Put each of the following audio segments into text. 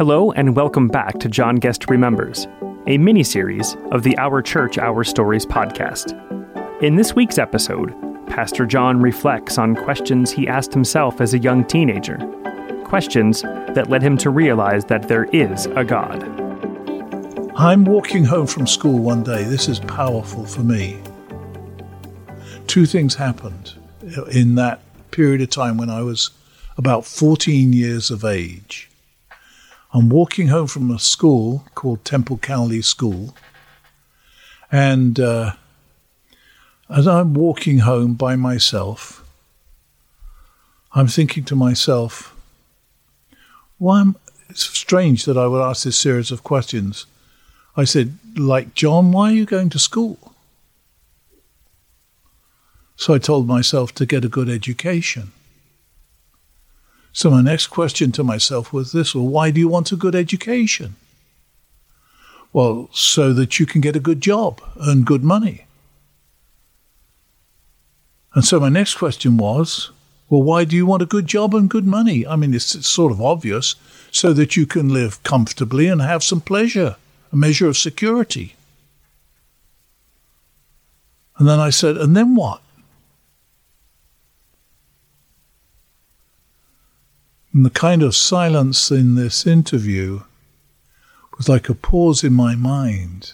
Hello, and welcome back to John Guest Remembers, a mini series of the Our Church, Our Stories podcast. In this week's episode, Pastor John reflects on questions he asked himself as a young teenager, questions that led him to realize that there is a God. I'm walking home from school one day. This is powerful for me. Two things happened in that period of time when I was about 14 years of age. I'm walking home from a school called Temple Cowley School, and uh, as I'm walking home by myself, I'm thinking to myself, why am, it's strange that I would ask this series of questions. I said, like, John, why are you going to school? So I told myself to get a good education. So my next question to myself was this well, why do you want a good education? Well, so that you can get a good job, earn good money. And so my next question was, well, why do you want a good job and good money? I mean, it's, it's sort of obvious, so that you can live comfortably and have some pleasure, a measure of security. And then I said, and then what? And the kind of silence in this interview was like a pause in my mind.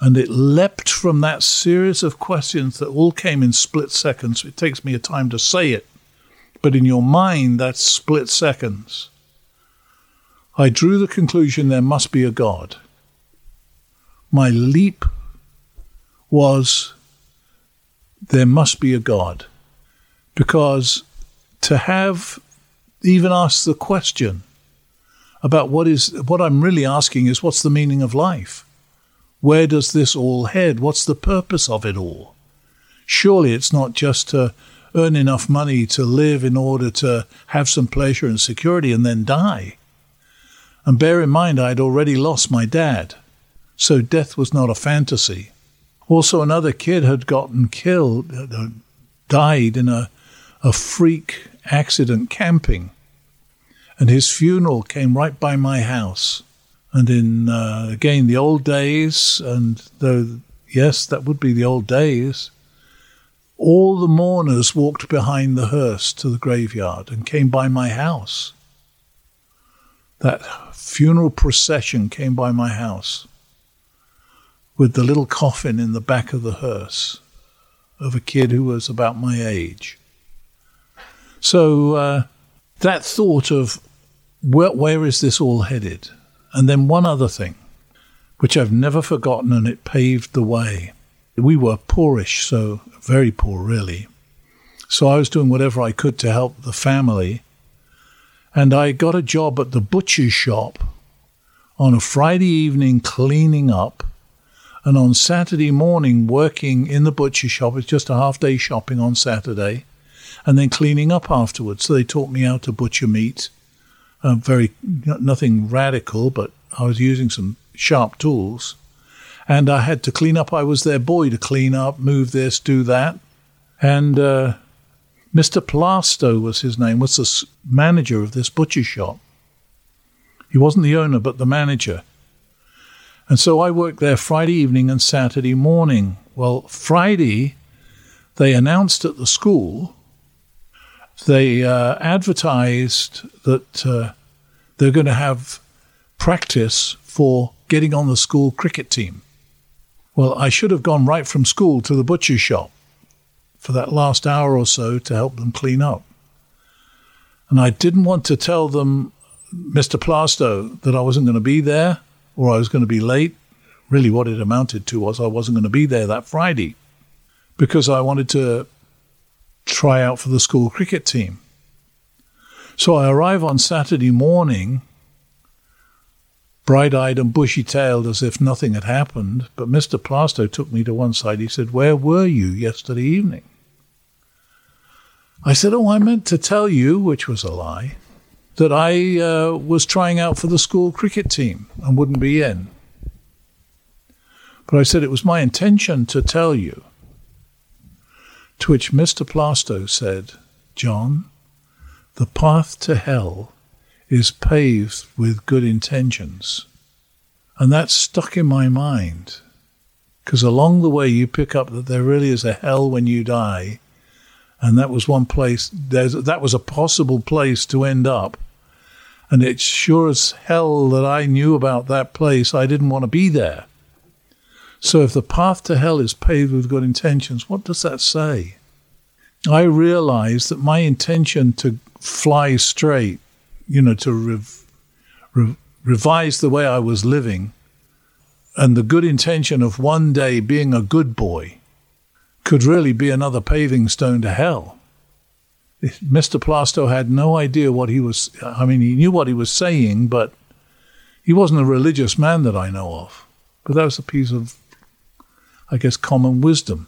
And it leapt from that series of questions that all came in split seconds. It takes me a time to say it, but in your mind, that's split seconds. I drew the conclusion there must be a God. My leap was there must be a God. Because to have even ask the question about what is what I'm really asking is what's the meaning of life? Where does this all head? What's the purpose of it all? Surely it's not just to earn enough money to live in order to have some pleasure and security and then die. And bear in mind, I'd already lost my dad, so death was not a fantasy. Also, another kid had gotten killed, uh, died in a, a freak accident camping. And his funeral came right by my house. And in, uh, again, the old days, and though, yes, that would be the old days, all the mourners walked behind the hearse to the graveyard and came by my house. That funeral procession came by my house with the little coffin in the back of the hearse of a kid who was about my age. So uh, that thought of where, where is this all headed? And then one other thing, which I've never forgotten, and it paved the way. We were poorish, so very poor, really. So I was doing whatever I could to help the family. And I got a job at the butcher's shop on a Friday evening cleaning up, and on Saturday morning working in the butcher shop. It's just a half day shopping on Saturday and then cleaning up afterwards. So they taught me how to butcher meat. Uh, very nothing radical, but I was using some sharp tools, and I had to clean up. I was their boy to clean up, move this, do that, and uh, Mr. Plasto was his name. Was the manager of this butcher shop. He wasn't the owner, but the manager. And so I worked there Friday evening and Saturday morning. Well, Friday, they announced at the school they uh, advertised that uh, they're going to have practice for getting on the school cricket team. Well, I should have gone right from school to the butcher shop for that last hour or so to help them clean up. And I didn't want to tell them, Mr. Plasto, that I wasn't going to be there or I was going to be late. Really, what it amounted to was I wasn't going to be there that Friday because I wanted to try out for the school cricket team. So I arrive on Saturday morning, bright eyed and bushy tailed as if nothing had happened. But Mr. Plasto took me to one side. He said, Where were you yesterday evening? I said, Oh, I meant to tell you, which was a lie, that I uh, was trying out for the school cricket team and wouldn't be in. But I said it was my intention to tell you to which Mr. Plasto said, John, the path to hell is paved with good intentions. And that stuck in my mind. Because along the way, you pick up that there really is a hell when you die. And that was one place, that was a possible place to end up. And it's sure as hell that I knew about that place, I didn't want to be there. So if the path to hell is paved with good intentions, what does that say? I realized that my intention to fly straight, you know, to rev- re- revise the way I was living, and the good intention of one day being a good boy could really be another paving stone to hell. Mr. Plasto had no idea what he was, I mean, he knew what he was saying, but he wasn't a religious man that I know of. But that was a piece of, I guess, common wisdom.